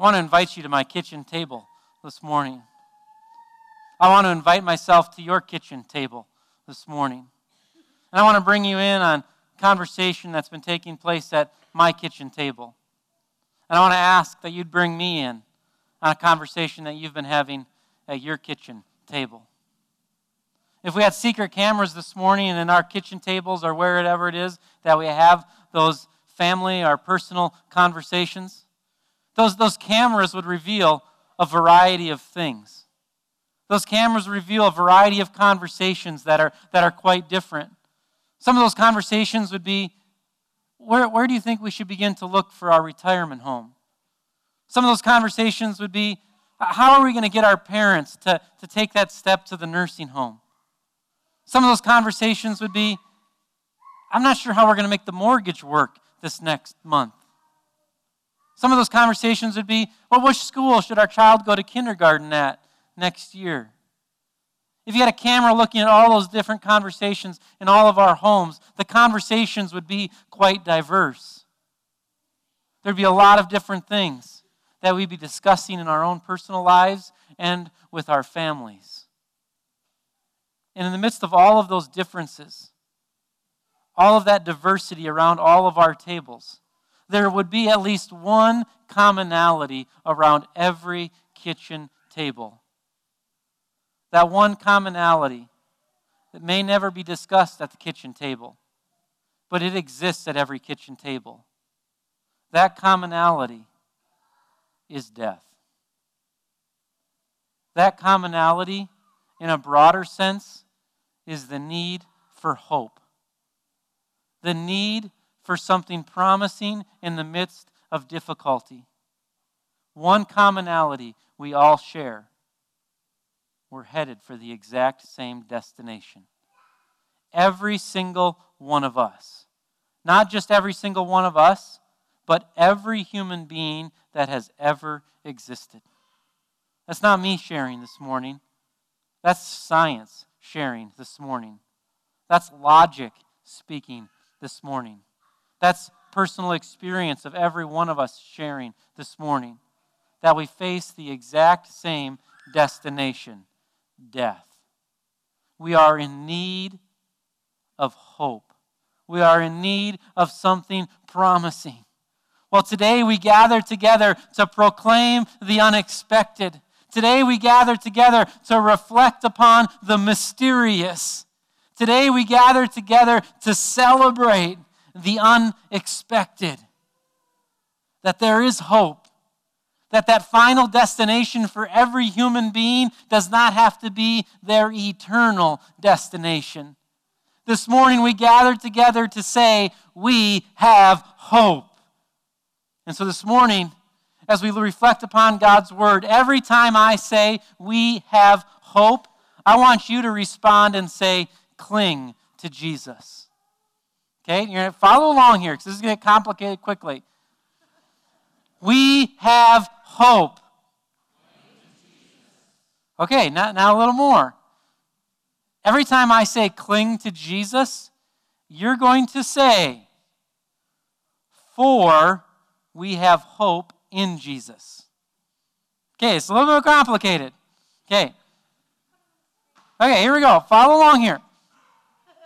I want to invite you to my kitchen table this morning. I want to invite myself to your kitchen table this morning. And I want to bring you in on conversation that's been taking place at my kitchen table. And I want to ask that you'd bring me in on a conversation that you've been having at your kitchen table. If we had secret cameras this morning and in our kitchen tables or wherever it is that we have those family or personal conversations, those, those cameras would reveal a variety of things. Those cameras reveal a variety of conversations that are, that are quite different. Some of those conversations would be where, where do you think we should begin to look for our retirement home? Some of those conversations would be how are we going to get our parents to, to take that step to the nursing home? Some of those conversations would be I'm not sure how we're going to make the mortgage work this next month. Some of those conversations would be well, which school should our child go to kindergarten at next year? If you had a camera looking at all those different conversations in all of our homes, the conversations would be quite diverse. There'd be a lot of different things that we'd be discussing in our own personal lives and with our families. And in the midst of all of those differences, all of that diversity around all of our tables, there would be at least one commonality around every kitchen table that one commonality that may never be discussed at the kitchen table, but it exists at every kitchen table. That commonality is death. That commonality, in a broader sense, is the need for hope. The need for something promising in the midst of difficulty. One commonality we all share we're headed for the exact same destination. Every single one of us. Not just every single one of us, but every human being that has ever existed. That's not me sharing this morning. That's science sharing this morning. That's logic speaking this morning. That's personal experience of every one of us sharing this morning. That we face the exact same destination death. We are in need of hope. We are in need of something promising. Well, today we gather together to proclaim the unexpected. Today we gather together to reflect upon the mysterious. Today we gather together to celebrate the unexpected. That there is hope that that final destination for every human being does not have to be their eternal destination. This morning we gathered together to say we have hope. And so this morning, as we reflect upon God's word, every time I say we have hope, I want you to respond and say, cling to Jesus. Okay? You're going to follow along here because this is going to get complicated quickly. We have hope. Okay, now, now a little more. Every time I say cling to Jesus, you're going to say, for we have hope in Jesus. Okay, it's a little bit complicated. Okay. Okay, here we go. Follow along here.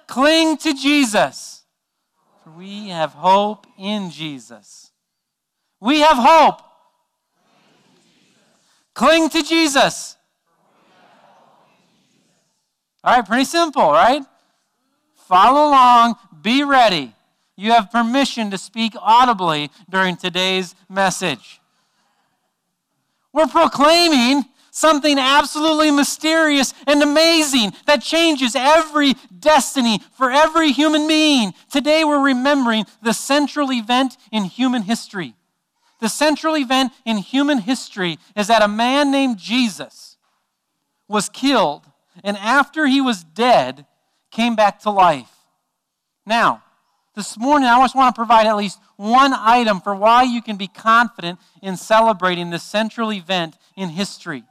Cling to Jesus. We have hope in Jesus. We have hope. Cling to Jesus. All right, pretty simple, right? Follow along, be ready. You have permission to speak audibly during today's message. We're proclaiming something absolutely mysterious and amazing that changes every destiny for every human being. Today, we're remembering the central event in human history the central event in human history is that a man named Jesus was killed, and after he was dead, came back to life. Now, this morning, I just want to provide at least one item for why you can be confident in celebrating this central event in history.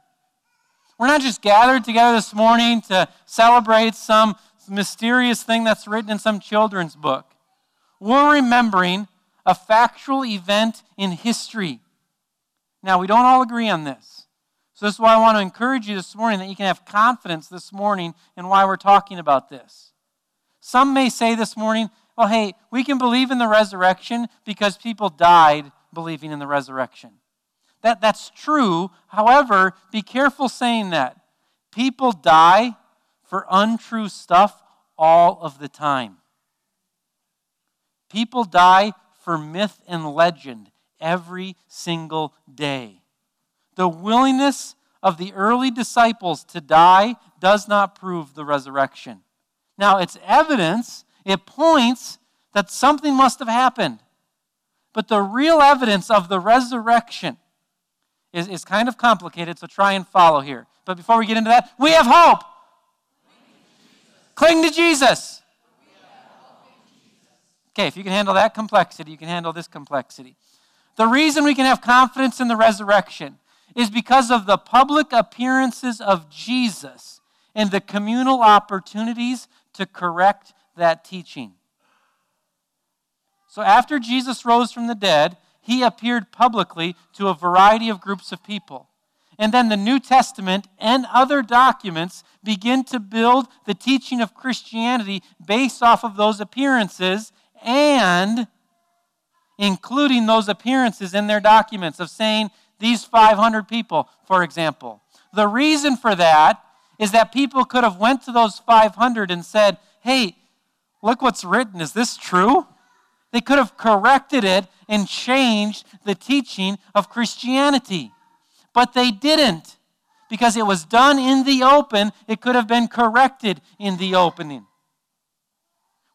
We're not just gathered together this morning to celebrate some mysterious thing that's written in some children's book. We're remembering a factual event in history. Now, we don't all agree on this. So, this is why I want to encourage you this morning that you can have confidence this morning in why we're talking about this. Some may say this morning, well, hey, we can believe in the resurrection because people died believing in the resurrection. That, that's true. However, be careful saying that. People die for untrue stuff all of the time. People die for myth and legend every single day. The willingness of the early disciples to die does not prove the resurrection. Now, it's evidence, it points that something must have happened. But the real evidence of the resurrection is, is kind of complicated, so try and follow here. But before we get into that, we have hope. Cling to Jesus. Okay, if you can handle that complexity, you can handle this complexity. The reason we can have confidence in the resurrection is because of the public appearances of Jesus and the communal opportunities to correct that teaching. So, after Jesus rose from the dead, he appeared publicly to a variety of groups of people. And then the New Testament and other documents begin to build the teaching of Christianity based off of those appearances and including those appearances in their documents of saying these 500 people, for example. The reason for that is that people could have went to those 500 and said, "Hey, look what's written. Is this true?" They could have corrected it and changed the teaching of Christianity. But they didn't because it was done in the open. It could have been corrected in the opening.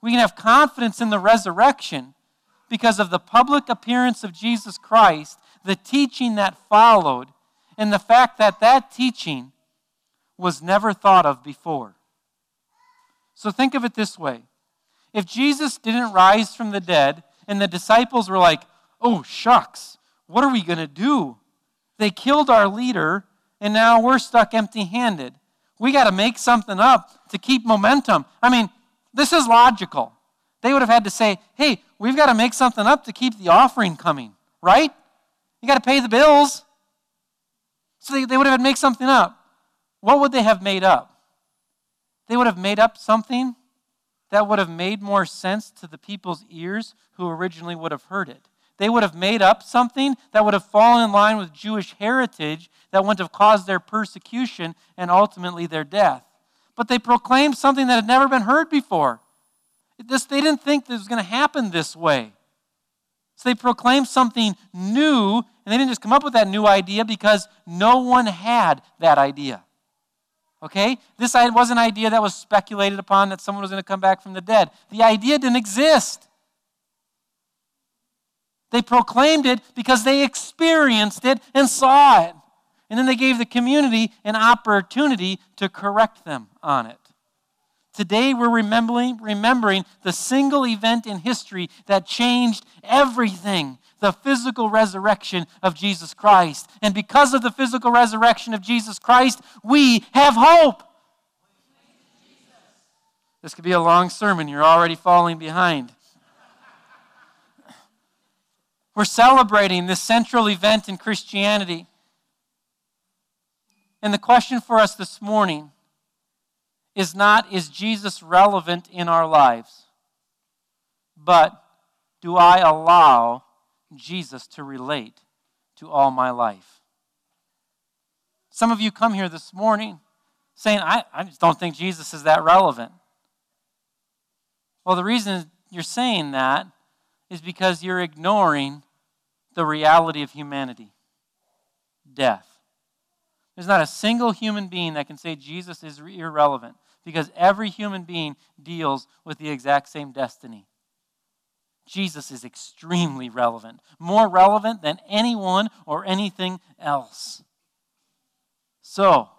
We can have confidence in the resurrection because of the public appearance of Jesus Christ, the teaching that followed, and the fact that that teaching was never thought of before. So think of it this way if Jesus didn't rise from the dead, and the disciples were like, oh, shucks, what are we going to do? They killed our leader, and now we're stuck empty handed. We got to make something up to keep momentum. I mean, this is logical. They would have had to say, hey, we've got to make something up to keep the offering coming, right? You got to pay the bills. So they, they would have had to make something up. What would they have made up? They would have made up something that would have made more sense to the people's ears who originally would have heard it. They would have made up something that would have fallen in line with Jewish heritage that wouldn't have caused their persecution and ultimately their death. But they proclaimed something that had never been heard before. This, they didn't think this was going to happen this way. So they proclaimed something new, and they didn't just come up with that new idea because no one had that idea. Okay? This was an idea that was speculated upon that someone was going to come back from the dead. The idea didn't exist. They proclaimed it because they experienced it and saw it. And then they gave the community an opportunity to correct them on it. Today we're remembering, remembering the single event in history that changed everything the physical resurrection of Jesus Christ. And because of the physical resurrection of Jesus Christ, we have hope. This could be a long sermon. You're already falling behind. We're celebrating this central event in Christianity. And the question for us this morning is not, is Jesus relevant in our lives? But, do I allow Jesus to relate to all my life? Some of you come here this morning saying, I, I just don't think Jesus is that relevant. Well, the reason you're saying that is because you're ignoring the reality of humanity death. There's not a single human being that can say Jesus is irrelevant because every human being deals with the exact same destiny. Jesus is extremely relevant, more relevant than anyone or anything else. So,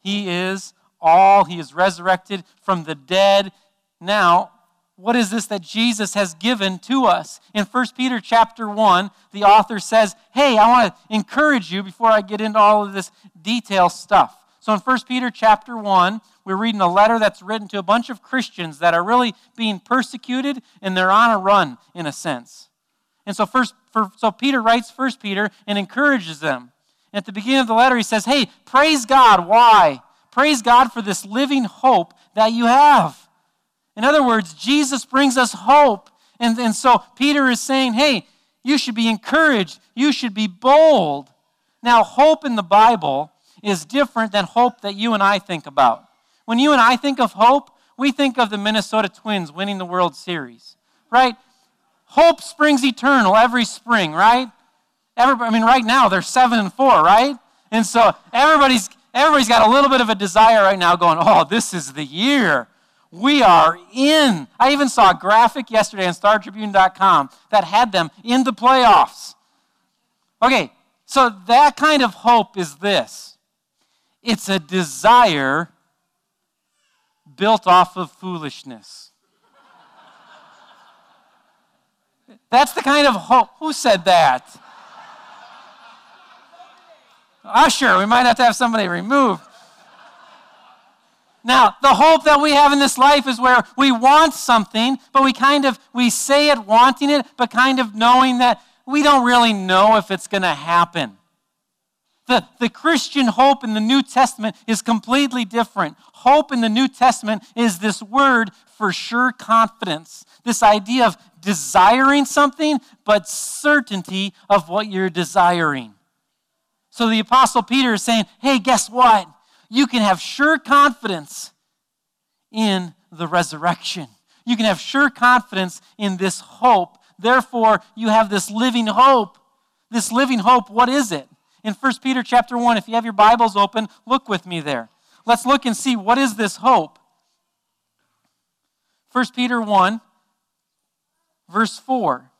he is all, he is resurrected from the dead. Now, what is this that Jesus has given to us? In 1 Peter chapter 1, the author says, Hey, I want to encourage you before I get into all of this detail stuff. So in 1 Peter chapter 1, we're reading a letter that's written to a bunch of Christians that are really being persecuted and they're on a run in a sense. And so first for, so Peter writes 1 Peter and encourages them. At the beginning of the letter, he says, Hey, praise God. Why? Praise God for this living hope that you have. In other words, Jesus brings us hope. And, and so Peter is saying, Hey, you should be encouraged. You should be bold. Now, hope in the Bible is different than hope that you and I think about. When you and I think of hope, we think of the Minnesota Twins winning the World Series, right? Hope springs eternal every spring, right? Everybody, I mean, right now they're seven and four, right? And so everybody's everybody's got a little bit of a desire right now, going, "Oh, this is the year. We are in." I even saw a graphic yesterday on StarTribune.com that had them in the playoffs. Okay, so that kind of hope is this. It's a desire built off of foolishness. That's the kind of hope. Who said that? Usher, we might have to have somebody removed. Now, the hope that we have in this life is where we want something, but we kind of we say it wanting it, but kind of knowing that we don't really know if it's going to happen. The, the Christian hope in the New Testament is completely different. Hope in the New Testament is this word for sure confidence, this idea of desiring something, but certainty of what you're desiring. So the Apostle Peter is saying, hey, guess what? You can have sure confidence in the resurrection. You can have sure confidence in this hope. Therefore, you have this living hope. This living hope, what is it? In 1 Peter chapter 1, if you have your Bibles open, look with me there. Let's look and see what is this hope. 1 Peter 1, verse 4.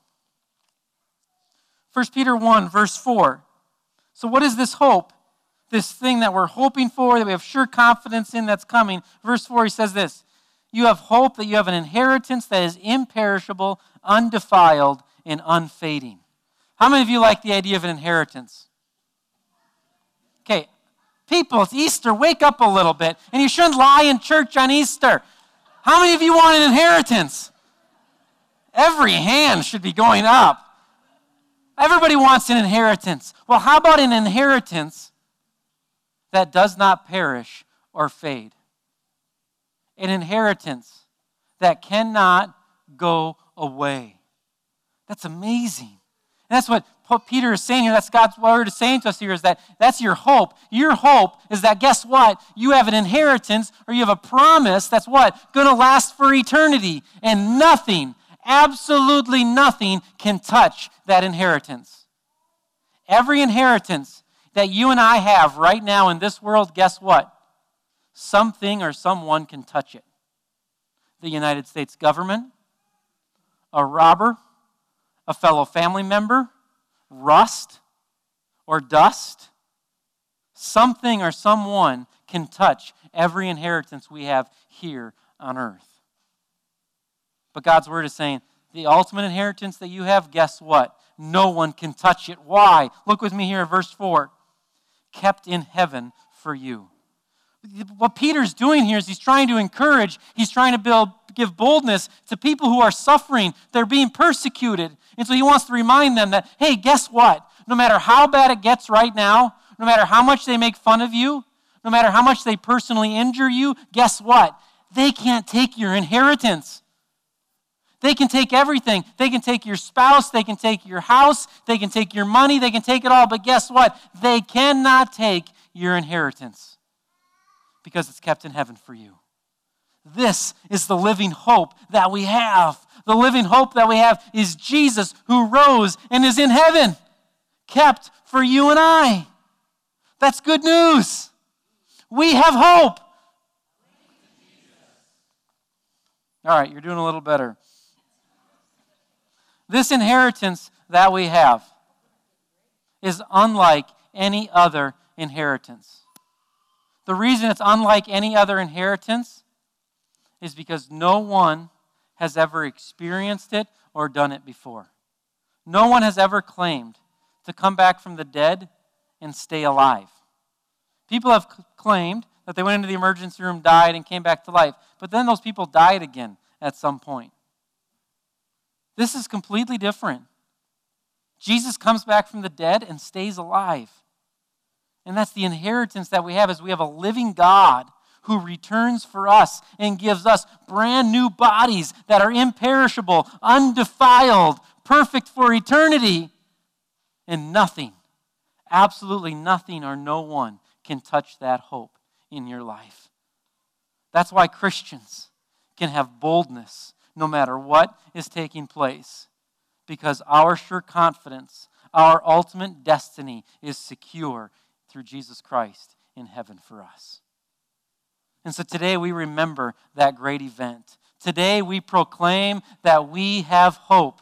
1 Peter 1, verse 4. So, what is this hope? This thing that we're hoping for, that we have sure confidence in that's coming. Verse 4, he says this You have hope that you have an inheritance that is imperishable, undefiled, and unfading. How many of you like the idea of an inheritance? People, it's Easter, wake up a little bit. And you shouldn't lie in church on Easter. How many of you want an inheritance? Every hand should be going up. Everybody wants an inheritance. Well, how about an inheritance that does not perish or fade? An inheritance that cannot go away. That's amazing. And that's what Peter is saying here. That's God's word is saying to us here is that that's your hope. Your hope is that guess what? You have an inheritance or you have a promise that's what? Going to last for eternity. And nothing, absolutely nothing can touch that inheritance. Every inheritance that you and I have right now in this world, guess what? Something or someone can touch it. The United States government, a robber, a fellow family member, rust or dust. Something or someone can touch every inheritance we have here on earth. But God's word is saying the ultimate inheritance that you have, guess what? No one can touch it. Why? Look with me here at verse 4. Kept in heaven for you. What Peter's doing here is he's trying to encourage, he's trying to build, give boldness to people who are suffering. They're being persecuted. And so he wants to remind them that, hey, guess what? No matter how bad it gets right now, no matter how much they make fun of you, no matter how much they personally injure you, guess what? They can't take your inheritance. They can take everything. They can take your spouse, they can take your house, they can take your money, they can take it all. But guess what? They cannot take your inheritance because it's kept in heaven for you. This is the living hope that we have. The living hope that we have is Jesus who rose and is in heaven, kept for you and I. That's good news. We have hope. All right, you're doing a little better. This inheritance that we have is unlike any other inheritance. The reason it's unlike any other inheritance is because no one has ever experienced it or done it before. No one has ever claimed to come back from the dead and stay alive. People have claimed that they went into the emergency room, died, and came back to life, but then those people died again at some point. This is completely different. Jesus comes back from the dead and stays alive. And that's the inheritance that we have is we have a living God who returns for us and gives us brand new bodies that are imperishable, undefiled, perfect for eternity. And nothing, absolutely nothing or no one can touch that hope in your life. That's why Christians can have boldness no matter what is taking place, because our sure confidence, our ultimate destiny is secure through Jesus Christ in heaven for us. And so today we remember that great event. Today we proclaim that we have hope.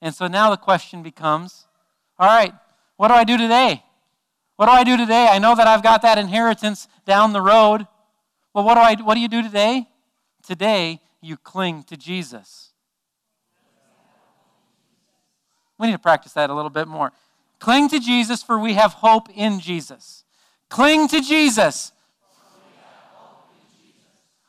And so now the question becomes all right, what do I do today? What do I do today? I know that I've got that inheritance down the road. Well, what do, I, what do you do today? Today, you cling to Jesus. We need to practice that a little bit more. Cling to Jesus, for we have hope in Jesus. Cling to Jesus.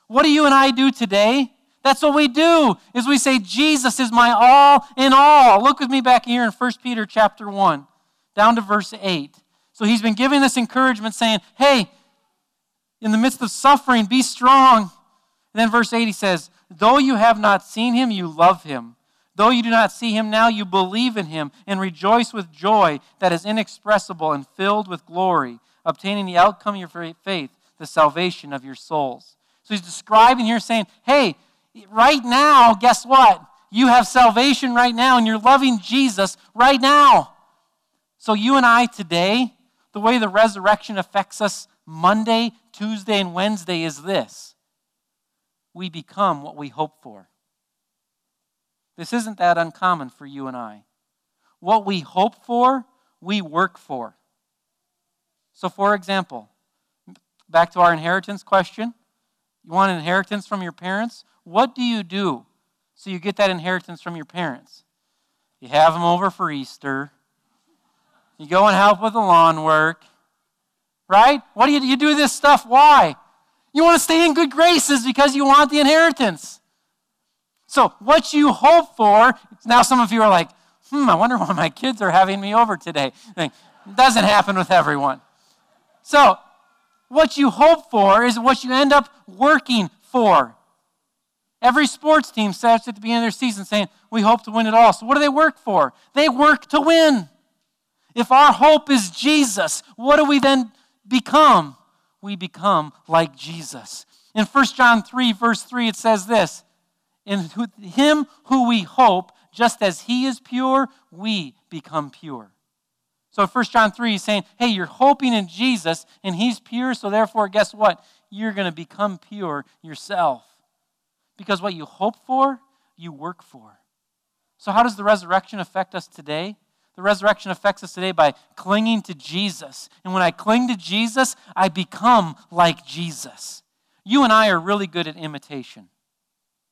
What do you and I do today? That's what we do. Is we say Jesus is my all in all. Look with me back here in 1 Peter chapter 1, down to verse 8. So he's been giving this encouragement saying, "Hey, in the midst of suffering, be strong." And then verse 8 he says, "Though you have not seen him, you love him. Though you do not see him now, you believe in him and rejoice with joy that is inexpressible and filled with glory." Obtaining the outcome of your faith, the salvation of your souls. So he's describing here saying, hey, right now, guess what? You have salvation right now and you're loving Jesus right now. So you and I today, the way the resurrection affects us Monday, Tuesday, and Wednesday is this we become what we hope for. This isn't that uncommon for you and I. What we hope for, we work for. So, for example, back to our inheritance question you want an inheritance from your parents? What do you do so you get that inheritance from your parents? You have them over for Easter. You go and help with the lawn work. Right? What do you, you do this stuff? Why? You want to stay in good graces because you want the inheritance. So, what you hope for, now some of you are like, hmm, I wonder why my kids are having me over today. It doesn't happen with everyone. So, what you hope for is what you end up working for. Every sports team starts at the beginning of their season saying, We hope to win it all. So, what do they work for? They work to win. If our hope is Jesus, what do we then become? We become like Jesus. In 1 John 3, verse 3, it says this In him who we hope, just as he is pure, we become pure. So 1 John 3 is saying, hey, you're hoping in Jesus and he's pure, so therefore, guess what? You're going to become pure yourself. Because what you hope for, you work for. So, how does the resurrection affect us today? The resurrection affects us today by clinging to Jesus. And when I cling to Jesus, I become like Jesus. You and I are really good at imitation.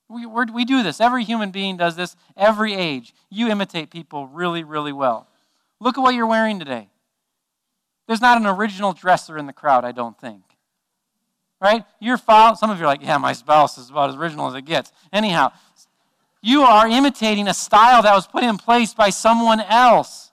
We, we do this. Every human being does this, every age. You imitate people really, really well. Look at what you're wearing today. There's not an original dresser in the crowd, I don't think. Right? You're some of you are like, yeah, my spouse is about as original as it gets. Anyhow, you are imitating a style that was put in place by someone else.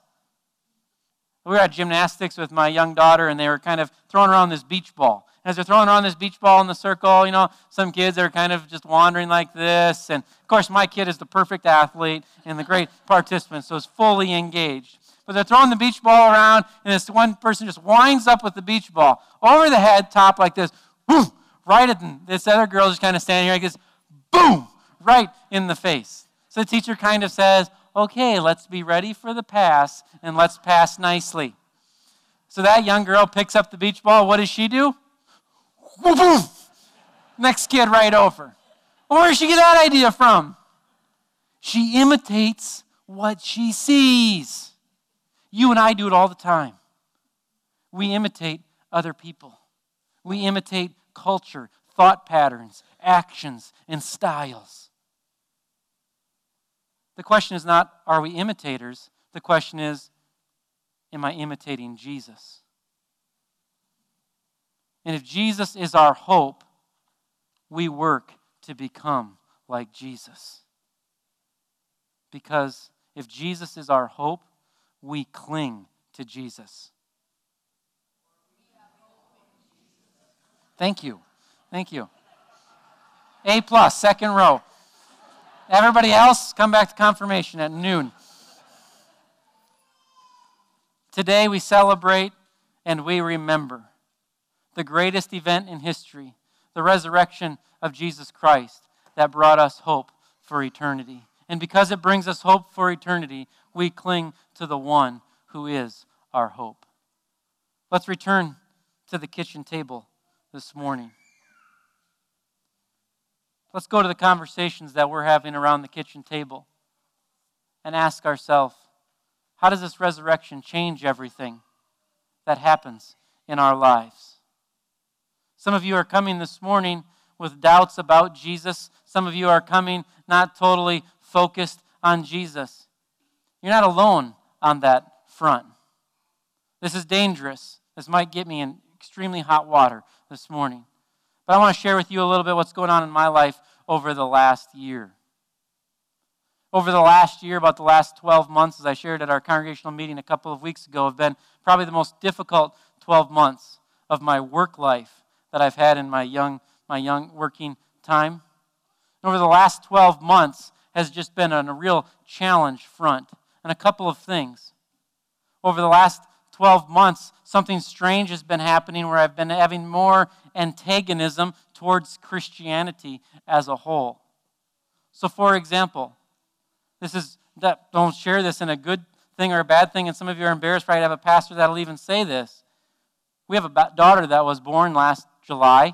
We were at gymnastics with my young daughter, and they were kind of throwing around this beach ball. As they're throwing around this beach ball in the circle, you know, some kids are kind of just wandering like this. And of course, my kid is the perfect athlete and the great participant, so is fully engaged but they're throwing the beach ball around, and this one person just winds up with the beach ball over the head, top like this, boom, right at this other girl just kind of standing here, and gets boom, right in the face. So the teacher kind of says, okay, let's be ready for the pass, and let's pass nicely. So that young girl picks up the beach ball. What does she do? Boom. Next kid right over. Where does she get that idea from? She imitates what she sees. You and I do it all the time. We imitate other people, we imitate culture, thought patterns, actions, and styles. The question is not, are we imitators? The question is, am I imitating Jesus? And if Jesus is our hope, we work to become like Jesus. Because if Jesus is our hope, we cling to Jesus. Thank you. Thank you. A plus, second row. Everybody else, come back to confirmation at noon. Today we celebrate and we remember the greatest event in history, the resurrection of Jesus Christ that brought us hope for eternity. And because it brings us hope for eternity, we cling to the one who is our hope. Let's return to the kitchen table this morning. Let's go to the conversations that we're having around the kitchen table and ask ourselves how does this resurrection change everything that happens in our lives? Some of you are coming this morning with doubts about Jesus. Some of you are coming not totally focused on Jesus. You're not alone on that front. This is dangerous. This might get me in extremely hot water this morning. But I want to share with you a little bit what's going on in my life over the last year. Over the last year, about the last 12 months, as I shared at our congregational meeting a couple of weeks ago, have been probably the most difficult 12 months of my work life that I've had in my young, my young working time. over the last 12 months has just been on a real challenge front and a couple of things. Over the last 12 months, something strange has been happening where I've been having more antagonism towards Christianity as a whole. So, for example, this is that don't share this in a good thing or a bad thing, and some of you are embarrassed, right? I have a pastor that'll even say this. We have a daughter that was born last July,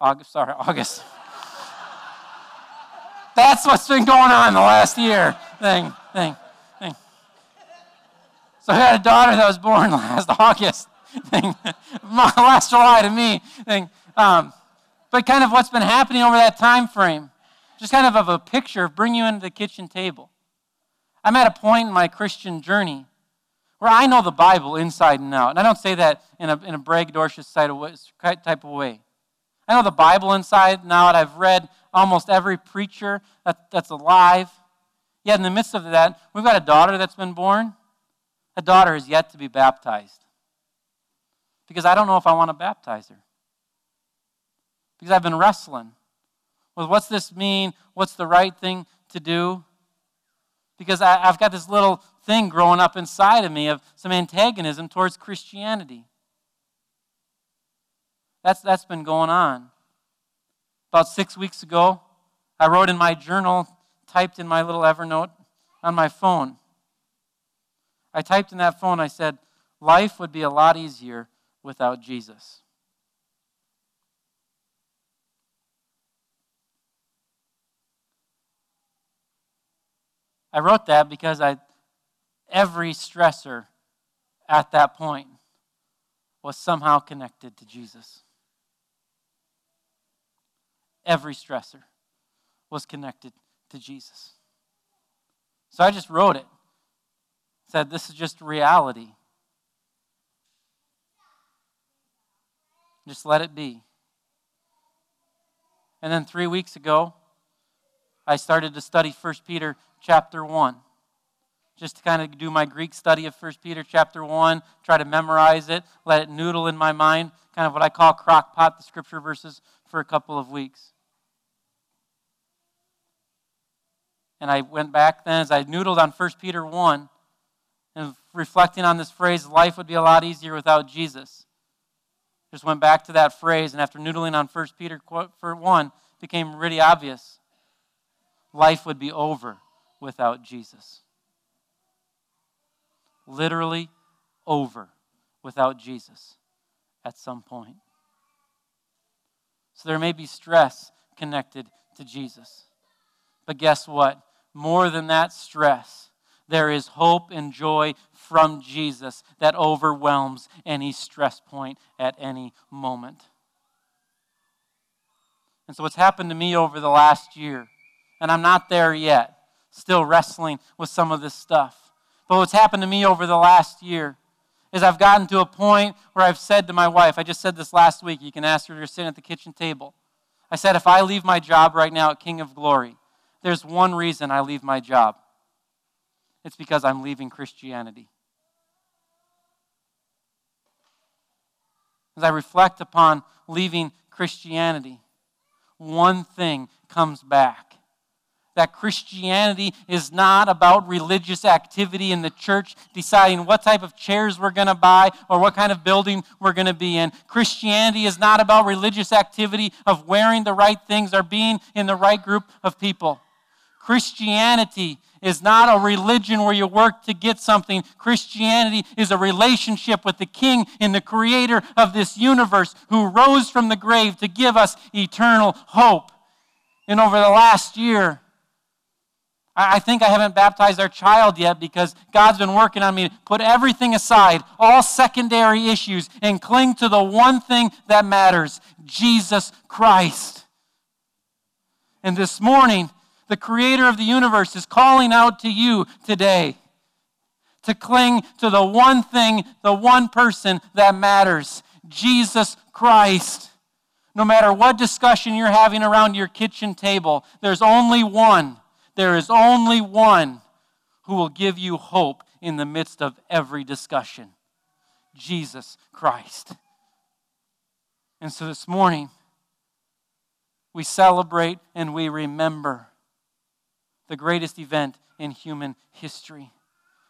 August, sorry, August. That's what's been going on the last year. Thing, thing, thing. So I had a daughter that was born last August. Thing, last July to me. Thing. Um, but kind of what's been happening over that time frame. Just kind of of a picture of bring you into the kitchen table. I'm at a point in my Christian journey where I know the Bible inside and out. And I don't say that in a, in a braggadocious type of way. I know the Bible inside and out. I've read almost every preacher that, that's alive. Yet in the midst of that, we've got a daughter that's been born. A daughter is yet to be baptized. Because I don't know if I want to baptize her. Because I've been wrestling with what's this mean? What's the right thing to do? Because I, I've got this little thing growing up inside of me of some antagonism towards Christianity. That's, that's been going on. About six weeks ago, I wrote in my journal, typed in my little Evernote on my phone. I typed in that phone, I said, Life would be a lot easier without Jesus. I wrote that because I every stressor at that point was somehow connected to Jesus. Every stressor was connected to Jesus. So I just wrote it. Said this is just reality. Just let it be. And then 3 weeks ago, I started to study 1 Peter chapter 1. Just to kind of do my Greek study of 1 Peter chapter 1, try to memorize it, let it noodle in my mind, kind of what I call crock pot the scripture verses for a couple of weeks. And I went back then as I noodled on 1 Peter 1 and reflecting on this phrase, life would be a lot easier without Jesus. Just went back to that phrase, and after noodling on 1 Peter 1, it became really obvious. Life would be over without Jesus. Literally over without Jesus at some point. So there may be stress connected to Jesus. But guess what? More than that stress, there is hope and joy from Jesus that overwhelms any stress point at any moment. And so, what's happened to me over the last year, and I'm not there yet, still wrestling with some of this stuff. But what's happened to me over the last year is I've gotten to a point where I've said to my wife, I just said this last week, you can ask her, you're sitting at the kitchen table. I said, if I leave my job right now at King of Glory, there's one reason I leave my job it's because I'm leaving Christianity. As I reflect upon leaving Christianity, one thing comes back that Christianity is not about religious activity in the church deciding what type of chairs we're going to buy or what kind of building we're going to be in. Christianity is not about religious activity of wearing the right things or being in the right group of people. Christianity is not a religion where you work to get something. Christianity is a relationship with the King and the Creator of this universe who rose from the grave to give us eternal hope. And over the last year, I think I haven't baptized our child yet because God's been working on me to put everything aside, all secondary issues, and cling to the one thing that matters Jesus Christ. And this morning, the creator of the universe, is calling out to you today to cling to the one thing, the one person that matters Jesus Christ. No matter what discussion you're having around your kitchen table, there's only one. There is only one who will give you hope in the midst of every discussion Jesus Christ. And so this morning, we celebrate and we remember the greatest event in human history.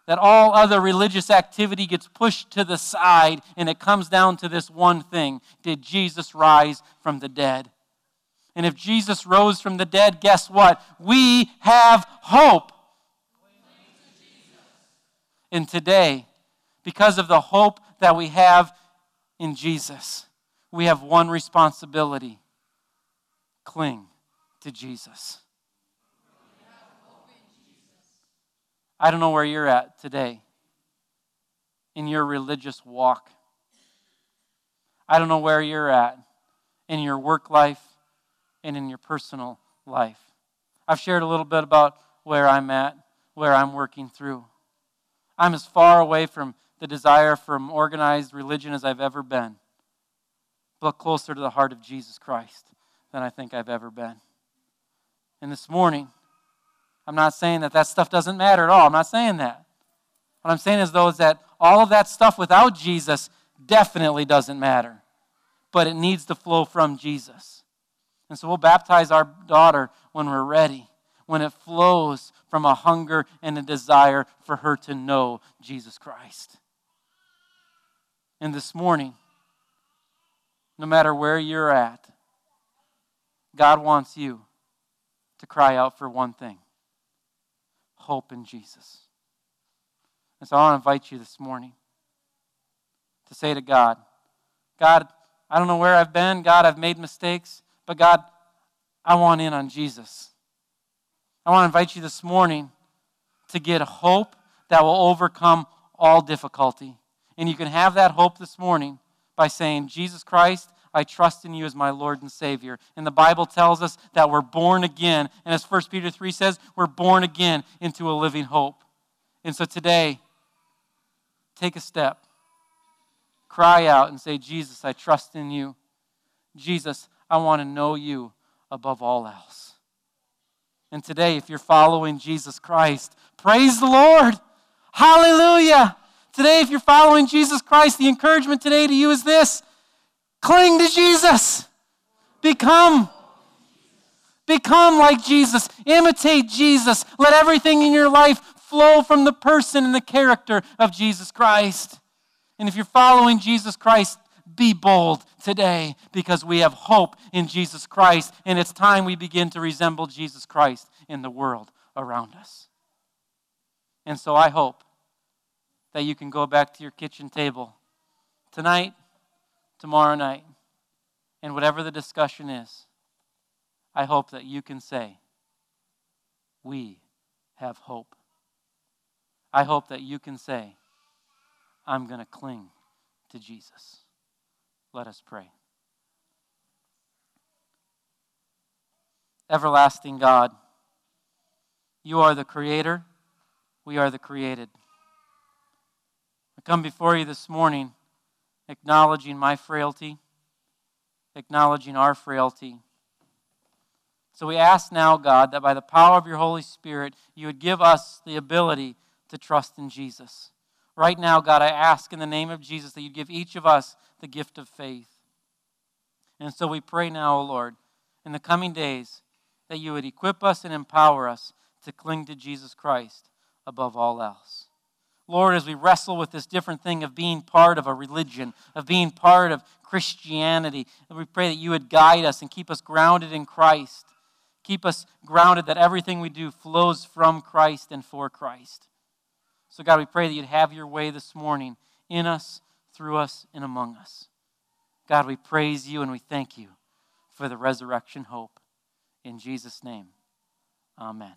That all other religious activity gets pushed to the side and it comes down to this one thing Did Jesus rise from the dead? And if Jesus rose from the dead, guess what? We have hope. And today, because of the hope that we have in Jesus, we have one responsibility cling to Jesus. I don't know where you're at today in your religious walk. I don't know where you're at in your work life and in your personal life. I've shared a little bit about where I'm at, where I'm working through. I'm as far away from the desire from organized religion as I've ever been, but closer to the heart of Jesus Christ than I think I've ever been. And this morning, I'm not saying that that stuff doesn't matter at all. I'm not saying that. What I'm saying is, though, is that all of that stuff without Jesus definitely doesn't matter. But it needs to flow from Jesus. And so we'll baptize our daughter when we're ready, when it flows from a hunger and a desire for her to know Jesus Christ. And this morning, no matter where you're at, God wants you to cry out for one thing hope in Jesus. And so I want to invite you this morning to say to God, God, I don't know where I've been. God, I've made mistakes. But God, I want in on Jesus. I want to invite you this morning to get a hope that will overcome all difficulty. And you can have that hope this morning by saying, Jesus Christ, I trust in you as my Lord and Savior. And the Bible tells us that we're born again. And as 1 Peter 3 says, we're born again into a living hope. And so today, take a step. Cry out and say, Jesus, I trust in you. Jesus, I want to know you above all else. And today, if you're following Jesus Christ, praise the Lord. Hallelujah. Today, if you're following Jesus Christ, the encouragement today to you is this Cling to Jesus. Become. Become like Jesus. Imitate Jesus. Let everything in your life flow from the person and the character of Jesus Christ. And if you're following Jesus Christ, be bold today because we have hope in Jesus Christ, and it's time we begin to resemble Jesus Christ in the world around us. And so I hope that you can go back to your kitchen table tonight tomorrow night, and whatever the discussion is, I hope that you can say, We have hope. I hope that you can say, I'm going to cling to Jesus. Let us pray. Everlasting God, you are the creator, we are the created. I come before you this morning acknowledging my frailty, acknowledging our frailty. So we ask now, God, that by the power of your Holy Spirit, you would give us the ability to trust in Jesus. Right now, God, I ask in the name of Jesus that you give each of us the gift of faith. And so we pray now, O Lord, in the coming days, that you would equip us and empower us to cling to Jesus Christ above all else. Lord, as we wrestle with this different thing of being part of a religion, of being part of Christianity, we pray that you would guide us and keep us grounded in Christ. Keep us grounded that everything we do flows from Christ and for Christ. So, God, we pray that you'd have your way this morning in us, through us, and among us. God, we praise you and we thank you for the resurrection hope. In Jesus' name, amen.